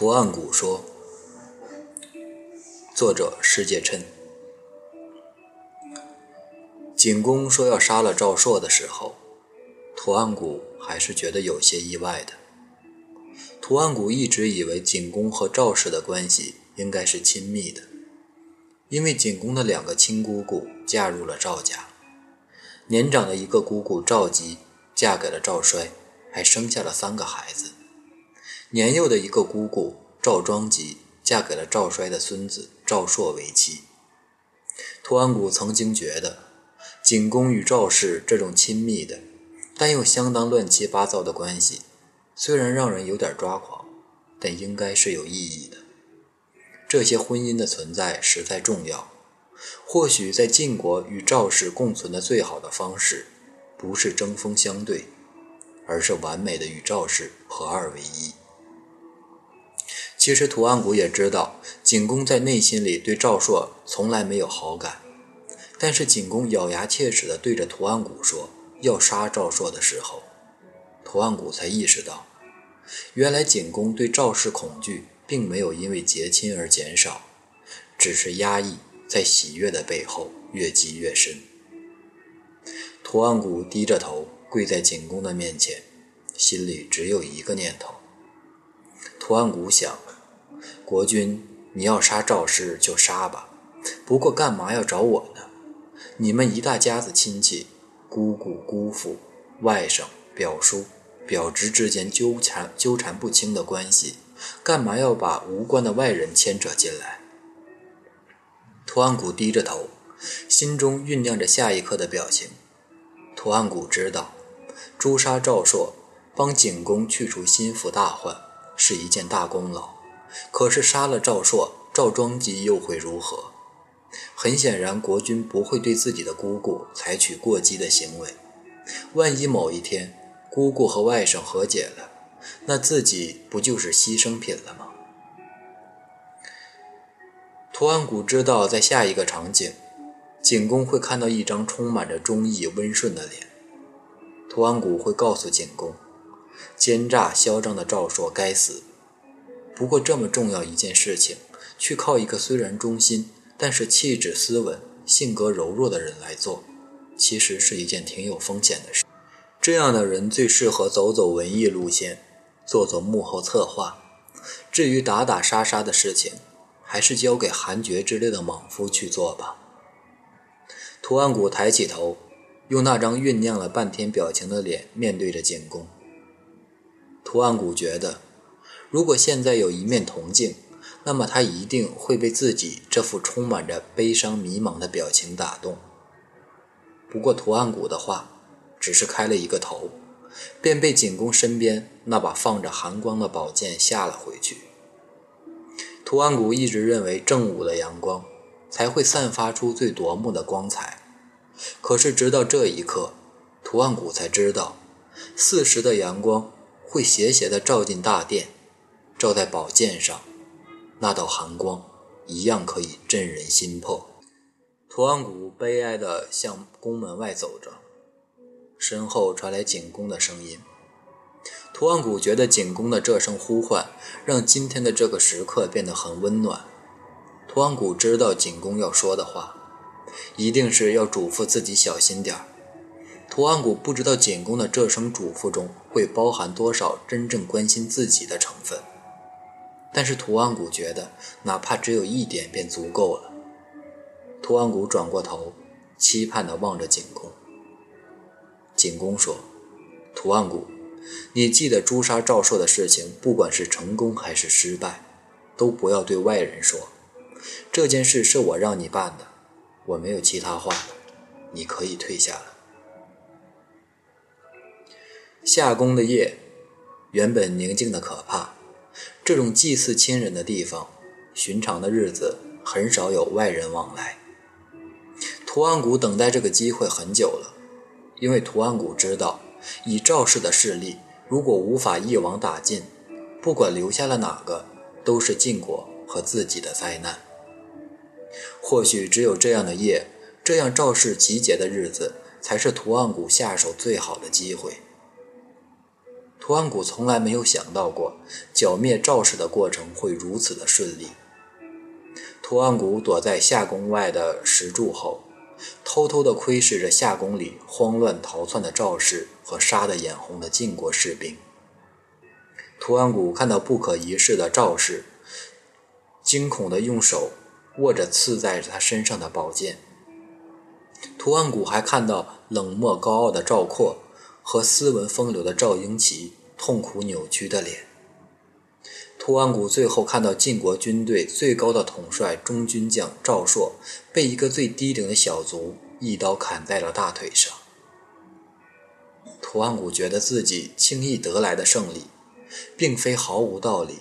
图案谷说：“作者世界琛。景公说要杀了赵朔的时候，图案谷还是觉得有些意外的。图案谷一直以为景公和赵氏的关系应该是亲密的，因为景公的两个亲姑姑嫁入了赵家，年长的一个姑姑赵姬嫁给了赵衰，还生下了三个孩子。”年幼的一个姑姑赵庄吉嫁给了赵衰的孙子赵朔为妻。图安谷曾经觉得，景公与赵氏这种亲密的，但又相当乱七八糟的关系，虽然让人有点抓狂，但应该是有意义的。这些婚姻的存在实在重要。或许在晋国与赵氏共存的最好的方式，不是针锋相对，而是完美的与赵氏合二为一。其实图案谷也知道，景公在内心里对赵朔从来没有好感。但是景公咬牙切齿地对着图案谷说要杀赵朔的时候，图案谷才意识到，原来景公对赵氏恐惧并没有因为结亲而减少，只是压抑在喜悦的背后越积越深。图案谷低着头跪在景公的面前，心里只有一个念头。图案谷想。国君，你要杀赵氏就杀吧，不过干嘛要找我呢？你们一大家子亲戚，姑姑、姑父、外甥、表叔、表侄之间纠缠纠缠不清的关系，干嘛要把无关的外人牵扯进来？图案谷低着头，心中酝酿着下一刻的表情。图案谷知道，诛杀赵朔，帮景公去除心腹大患，是一件大功劳。可是杀了赵朔，赵庄吉又会如何？很显然，国君不会对自己的姑姑采取过激的行为。万一某一天姑姑和外甥和解了，那自己不就是牺牲品了吗？图案谷知道，在下一个场景，景公会看到一张充满着忠义、温顺的脸。图案谷会告诉景公，奸诈嚣张的赵朔该死。不过这么重要一件事情，去靠一个虽然忠心，但是气质斯文、性格柔弱的人来做，其实是一件挺有风险的事。这样的人最适合走走文艺路线，做做幕后策划。至于打打杀杀的事情，还是交给韩爵之类的莽夫去做吧。图案谷抬起头，用那张酝酿了半天表情的脸面对着景公。图案谷觉得。如果现在有一面铜镜，那么他一定会被自己这副充满着悲伤迷茫的表情打动。不过图案谷的话只是开了一个头，便被景公身边那把放着寒光的宝剑吓了回去。图案谷一直认为正午的阳光才会散发出最夺目的光彩，可是直到这一刻，图案谷才知道，四时的阳光会斜斜地照进大殿。照在宝剑上，那道寒光一样可以震人心魄。图案谷悲哀地向宫门外走着，身后传来景公的声音。图案谷觉得景公的这声呼唤，让今天的这个时刻变得很温暖。图案谷知道景公要说的话，一定是要嘱咐自己小心点。图案谷不知道景公的这声嘱咐中会包含多少真正关心自己的成分。但是图案谷觉得，哪怕只有一点便足够了。图案谷转过头，期盼地望着景公。景公说：“图案谷，你记得诛杀赵硕的事情，不管是成功还是失败，都不要对外人说。这件事是我让你办的，我没有其他话了，你可以退下了。”夏宫的夜，原本宁静的可怕。这种祭祀亲人的地方，寻常的日子很少有外人往来。图案谷等待这个机会很久了，因为图案谷知道，以赵氏的势力，如果无法一网打尽，不管留下了哪个，都是晋国和自己的灾难。或许只有这样的夜，这样赵氏集结的日子，才是图案谷下手最好的机会。图案谷从来没有想到过剿灭赵氏的过程会如此的顺利。图案谷躲在夏宫外的石柱后，偷偷地窥视着夏宫里慌乱逃窜的赵氏和杀得眼红的晋国士兵。图案谷看到不可一世的赵氏，惊恐地用手握着刺在他身上的宝剑。图案谷还看到冷漠高傲的赵括。和斯文风流的赵英奇痛苦扭曲的脸。图安谷最后看到晋国军队最高的统帅中军将赵朔被一个最低等的小卒一刀砍在了大腿上。图安谷觉得自己轻易得来的胜利，并非毫无道理。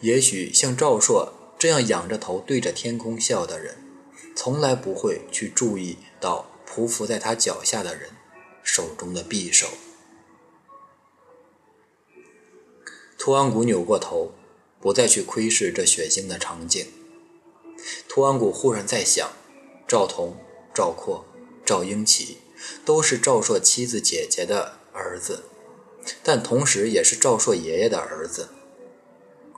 也许像赵朔这样仰着头对着天空笑的人，从来不会去注意到匍匐在他脚下的人。手中的匕首。图安谷扭过头，不再去窥视这血腥的场景。图安谷忽然在想：赵同、赵括、赵英奇都是赵朔妻子姐姐的儿子，但同时也是赵朔爷爷的儿子。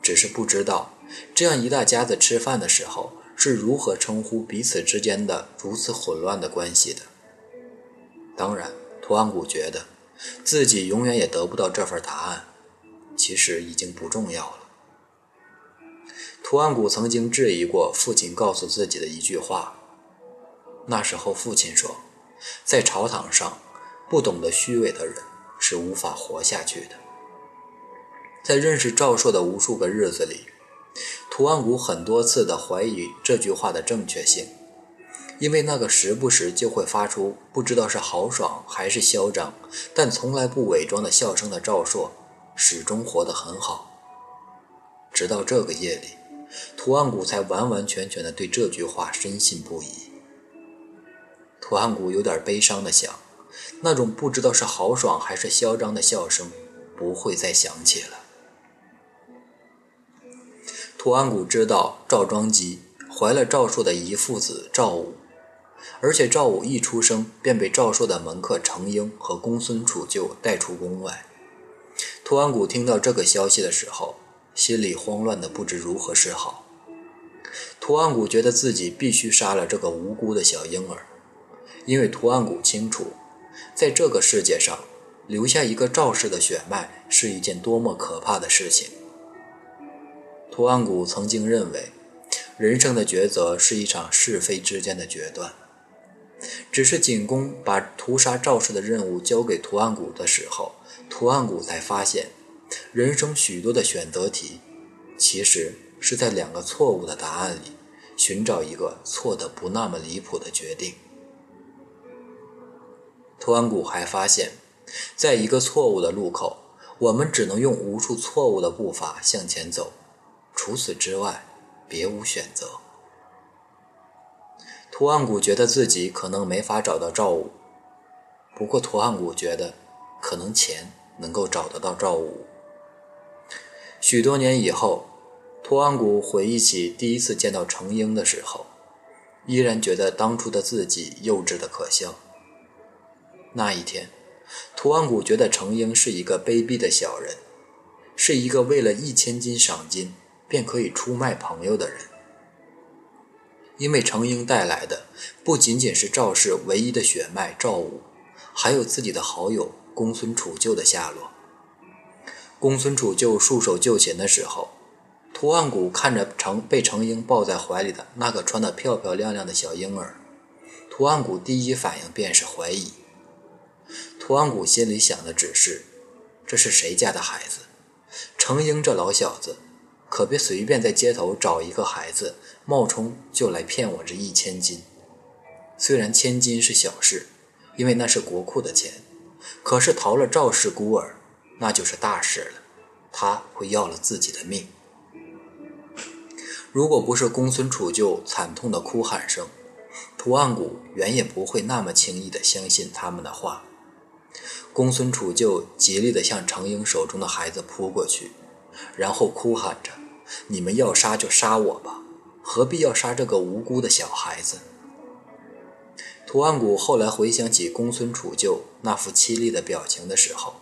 只是不知道，这样一大家子吃饭的时候是如何称呼彼此之间的如此混乱的关系的。当然。图安谷觉得自己永远也得不到这份答案，其实已经不重要了。图安谷曾经质疑过父亲告诉自己的一句话，那时候父亲说，在朝堂上，不懂得虚伪的人是无法活下去的。在认识赵硕的无数个日子里，图安谷很多次的怀疑这句话的正确性。因为那个时不时就会发出不知道是豪爽还是嚣张，但从来不伪装的笑声的赵硕，始终活得很好。直到这个夜里，图安谷才完完全全的对这句话深信不疑。图安谷有点悲伤的想，那种不知道是豪爽还是嚣张的笑声，不会再响起了。图安谷知道赵庄姬怀了赵硕的遗父子赵武。而且赵武一出生便被赵朔的门客程婴和公孙杵臼带出宫外。图安谷听到这个消息的时候，心里慌乱的不知如何是好。图安谷觉得自己必须杀了这个无辜的小婴儿，因为图安谷清楚，在这个世界上留下一个赵氏的血脉是一件多么可怕的事情。图安谷曾经认为，人生的抉择是一场是非之间的决断。只是景公把屠杀赵氏的任务交给图案谷的时候，图案谷才发现，人生许多的选择题，其实是在两个错误的答案里，寻找一个错的不那么离谱的决定。图案谷还发现，在一个错误的路口，我们只能用无数错误的步伐向前走，除此之外，别无选择。图案谷觉得自己可能没法找到赵武，不过图案谷觉得可能钱能够找得到赵武。许多年以后，图案谷回忆起第一次见到程英的时候，依然觉得当初的自己幼稚的可笑。那一天，图案谷觉得程英是一个卑鄙的小人，是一个为了一千金赏金便可以出卖朋友的人。因为程婴带来的不仅仅是赵氏唯一的血脉赵武，还有自己的好友公孙杵臼的下落。公孙杵臼束手就擒的时候，图案谷看着程被程婴抱在怀里的那个穿得漂漂亮亮的小婴儿，图案谷第一反应便是怀疑。图案谷心里想的只是：这是谁家的孩子？程婴这老小子，可别随便在街头找一个孩子。冒充就来骗我这一千金，虽然千金是小事，因为那是国库的钱，可是逃了赵氏孤儿，那就是大事了，他会要了自己的命。如果不是公孙杵臼惨痛的哭喊声，图案谷原也不会那么轻易的相信他们的话。公孙杵臼极力的向程婴手中的孩子扑过去，然后哭喊着：“你们要杀就杀我吧！”何必要杀这个无辜的小孩子？图案谷后来回想起公孙杵臼那副凄厉的表情的时候，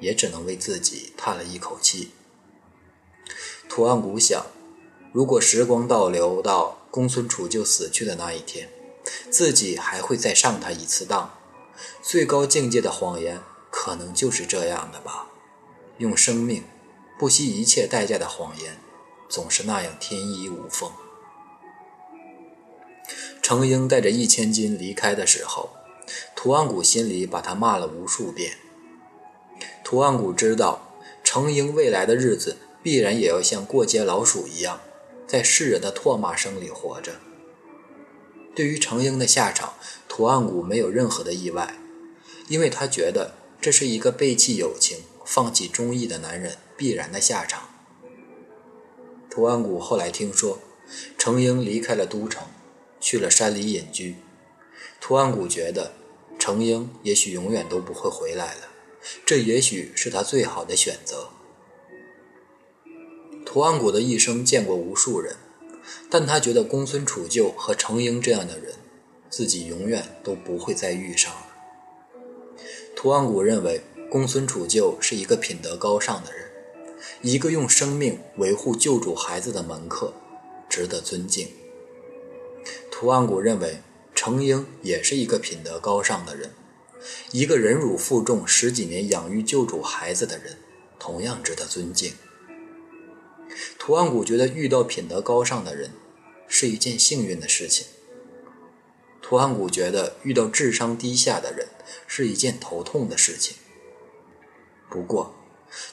也只能为自己叹了一口气。图案谷想，如果时光倒流到公孙杵臼死去的那一天，自己还会再上他一次当。最高境界的谎言，可能就是这样的吧。用生命，不惜一切代价的谎言，总是那样天衣无缝。程英带着一千金离开的时候，图安谷心里把他骂了无数遍。图安谷知道，程英未来的日子必然也要像过街老鼠一样，在世人的唾骂声里活着。对于程英的下场，图安谷没有任何的意外，因为他觉得这是一个背弃友情、放弃忠义的男人必然的下场。图安谷后来听说，程英离开了都城。去了山里隐居，图安谷觉得程英也许永远都不会回来了，这也许是他最好的选择。图安谷的一生见过无数人，但他觉得公孙杵臼和程英这样的人，自己永远都不会再遇上了。图安谷认为公孙杵臼是一个品德高尚的人，一个用生命维护救主孩子的门客，值得尊敬。图安谷认为，程英也是一个品德高尚的人，一个忍辱负重十几年养育救助孩子的人，同样值得尊敬。图安谷觉得遇到品德高尚的人是一件幸运的事情。图安谷觉得遇到智商低下的人是一件头痛的事情。不过，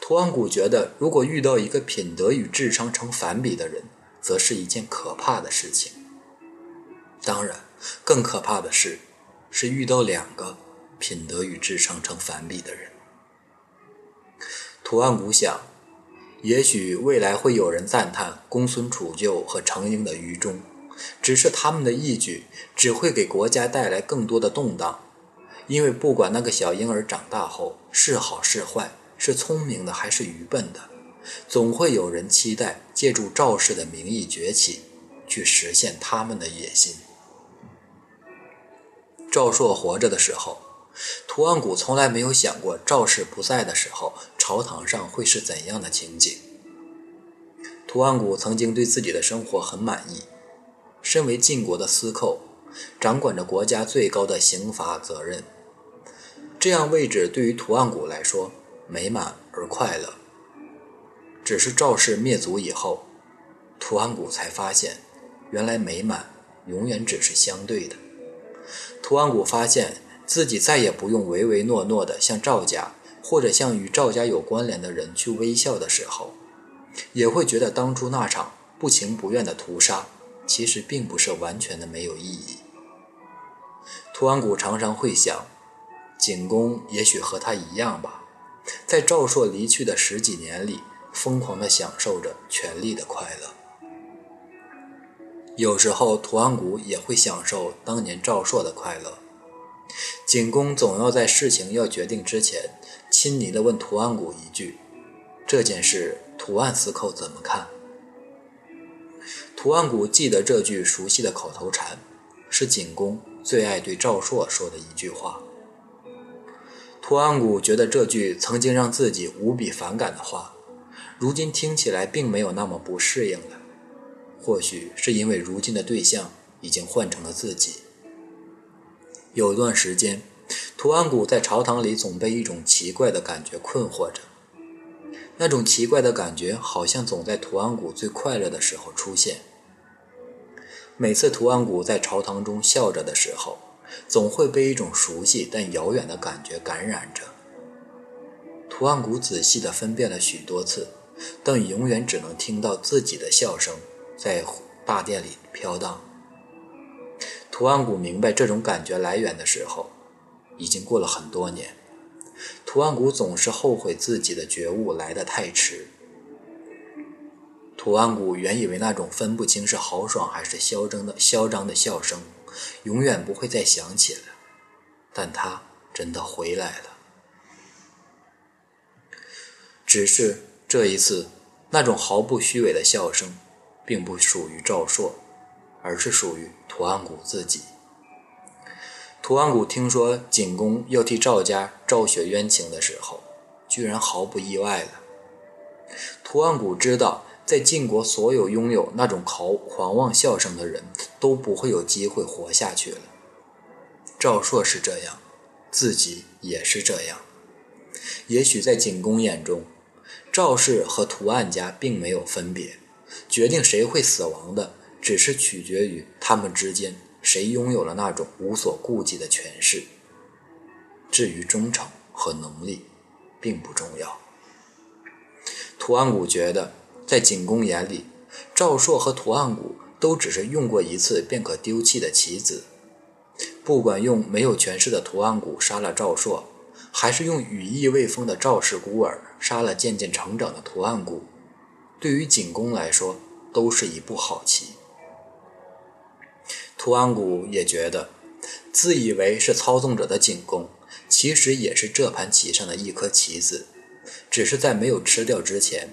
图安谷觉得如果遇到一个品德与智商成反比的人，则是一件可怕的事情。当然，更可怕的是，是遇到两个品德与智商成反比的人。图安谷想，也许未来会有人赞叹公孙杵臼和程英的愚忠，只是他们的义举只会给国家带来更多的动荡，因为不管那个小婴儿长大后是好是坏，是聪明的还是愚笨的，总会有人期待借助赵氏的名义崛起，去实现他们的野心。赵朔活着的时候，图安谷从来没有想过赵氏不在的时候，朝堂上会是怎样的情景。图安谷曾经对自己的生活很满意，身为晋国的司寇，掌管着国家最高的刑罚责任，这样位置对于图安谷来说美满而快乐。只是赵氏灭族以后，图安谷才发现，原来美满永远只是相对的。图安谷发现自己再也不用唯唯诺诺的向赵家或者向与赵家有关联的人去微笑的时候，也会觉得当初那场不情不愿的屠杀，其实并不是完全的没有意义。图安谷常常会想，景公也许和他一样吧，在赵朔离去的十几年里，疯狂的享受着权力的快乐。有时候，图案谷也会享受当年赵朔的快乐。景公总要在事情要决定之前，亲昵地问图案谷一句：“这件事，图案司寇怎么看？”图案谷记得这句熟悉的口头禅，是景公最爱对赵朔说的一句话。图案谷觉得这句曾经让自己无比反感的话，如今听起来并没有那么不适应了。或许是因为如今的对象已经换成了自己。有段时间，图安谷在朝堂里总被一种奇怪的感觉困惑着。那种奇怪的感觉好像总在图安谷最快乐的时候出现。每次图安谷在朝堂中笑着的时候，总会被一种熟悉但遥远的感觉感染着。图安谷仔细地分辨了许多次，但永远只能听到自己的笑声。在大殿里飘荡。图案谷明白这种感觉来源的时候，已经过了很多年。图案谷总是后悔自己的觉悟来得太迟。图案谷原以为那种分不清是豪爽还是嚣张的嚣张的笑声，永远不会再响起了，但他真的回来了。只是这一次，那种毫不虚伪的笑声。并不属于赵朔，而是属于图案谷自己。图案谷听说景公要替赵家昭雪冤情的时候，居然毫不意外了。图案谷知道，在晋国所有拥有那种狂狂妄笑声的人都不会有机会活下去了。赵朔是这样，自己也是这样。也许在景公眼中，赵氏和图案家并没有分别，决定谁会死亡的，只是取决于他们之间谁拥有了那种无所顾忌的权势。至于忠诚和能力，并不重要。图案谷觉得，在景公眼里，赵朔和图案谷都只是用过一次便可丢弃的棋子。不管用没有权势的图案谷杀了赵朔，还是用羽翼未丰的赵氏孤儿杀了渐渐成长的图案谷，对于景公来说，都是一步好棋。图安谷也觉得，自以为是操纵者的景公。其实也是这盘棋上的一颗棋子，只是在没有吃掉之前，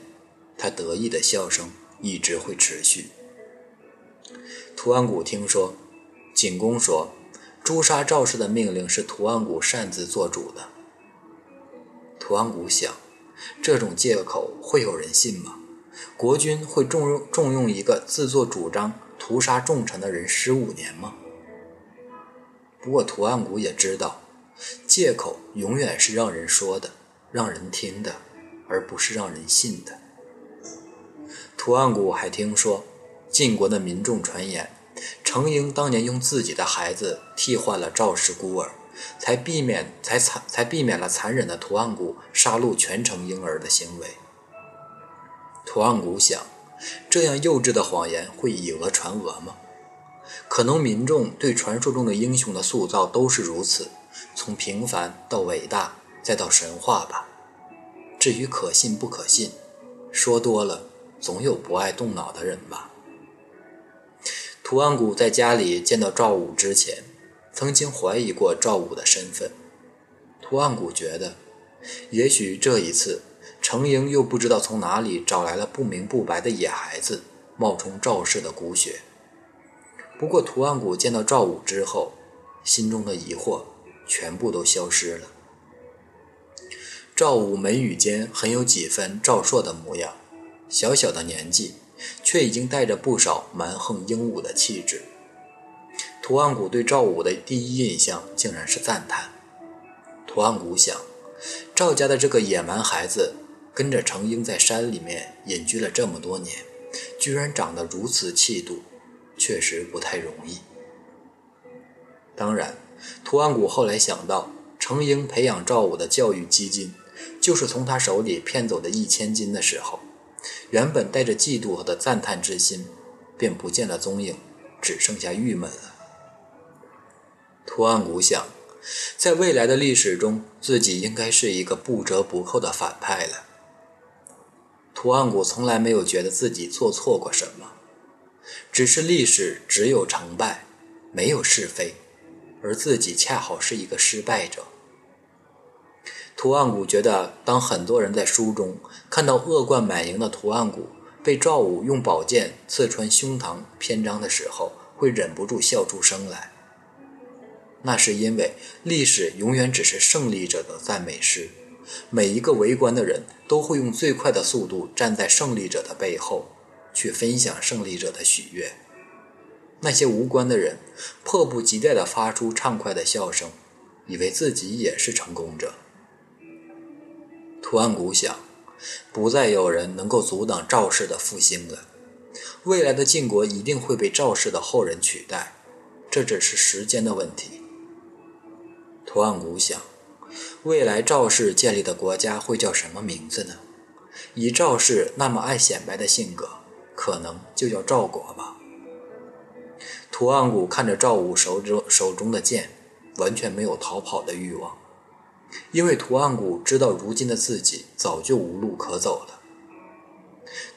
他得意的笑声一直会持续。图安谷听说，景公说诛杀赵氏的命令是图安谷擅自做主的。图安谷想，这种借口会有人信吗？国君会重用重用一个自作主张屠杀重臣的人十五年吗？不过图案谷也知道。借口永远是让人说的、让人听的，而不是让人信的。图案谷还听说，晋国的民众传言，程婴当年用自己的孩子替换了赵氏孤儿，才避免才残才避免了残忍的图案谷杀戮全城婴儿的行为。图案谷想，这样幼稚的谎言会以讹传讹吗？可能民众对传说中的英雄的塑造都是如此。从平凡到伟大，再到神话吧。至于可信不可信，说多了总有不爱动脑的人吧。图安谷在家里见到赵武之前，曾经怀疑过赵武的身份。图安谷觉得，也许这一次程婴又不知道从哪里找来了不明不白的野孩子，冒充赵氏的骨血。不过图案谷见到赵武之后，心中的疑惑。全部都消失了。赵武眉宇间很有几分赵硕的模样，小小的年纪，却已经带着不少蛮横英武的气质。图案谷对赵武的第一印象竟然是赞叹。图案谷想，赵家的这个野蛮孩子，跟着程婴在山里面隐居了这么多年，居然长得如此气度，确实不太容易。当然。图安谷后来想到，程婴培养赵武的教育基金，就是从他手里骗走的一千金的时候，原本带着嫉妒和的赞叹之心，便不见了踪影，只剩下郁闷了。图案谷想，在未来的历史中，自己应该是一个不折不扣的反派了。图案谷从来没有觉得自己做错过什么，只是历史只有成败，没有是非。而自己恰好是一个失败者。图案谷觉得，当很多人在书中看到恶贯满盈的图案谷被赵武用宝剑刺穿胸膛篇章的时候，会忍不住笑出声来。那是因为历史永远只是胜利者的赞美诗，每一个围观的人都会用最快的速度站在胜利者的背后，去分享胜利者的喜悦。那些无关的人迫不及待地发出畅快的笑声，以为自己也是成功者。图案谷想，不再有人能够阻挡赵氏的复兴了。未来的晋国一定会被赵氏的后人取代，这只是时间的问题。图案谷想，未来赵氏建立的国家会叫什么名字呢？以赵氏那么爱显摆的性格，可能就叫赵国吧。图案谷看着赵武手中手中的剑，完全没有逃跑的欲望，因为图案谷知道如今的自己早就无路可走了。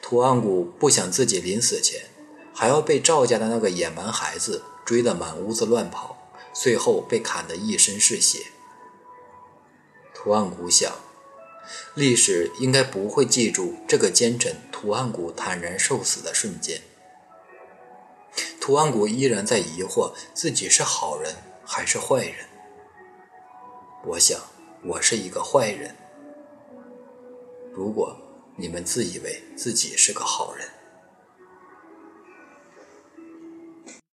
图案谷不想自己临死前还要被赵家的那个野蛮孩子追得满屋子乱跑，最后被砍得一身是血。图案谷想，历史应该不会记住这个奸臣图案谷坦然受死的瞬间。图安谷依然在疑惑自己是好人还是坏人。我想，我是一个坏人。如果你们自以为自己是个好人。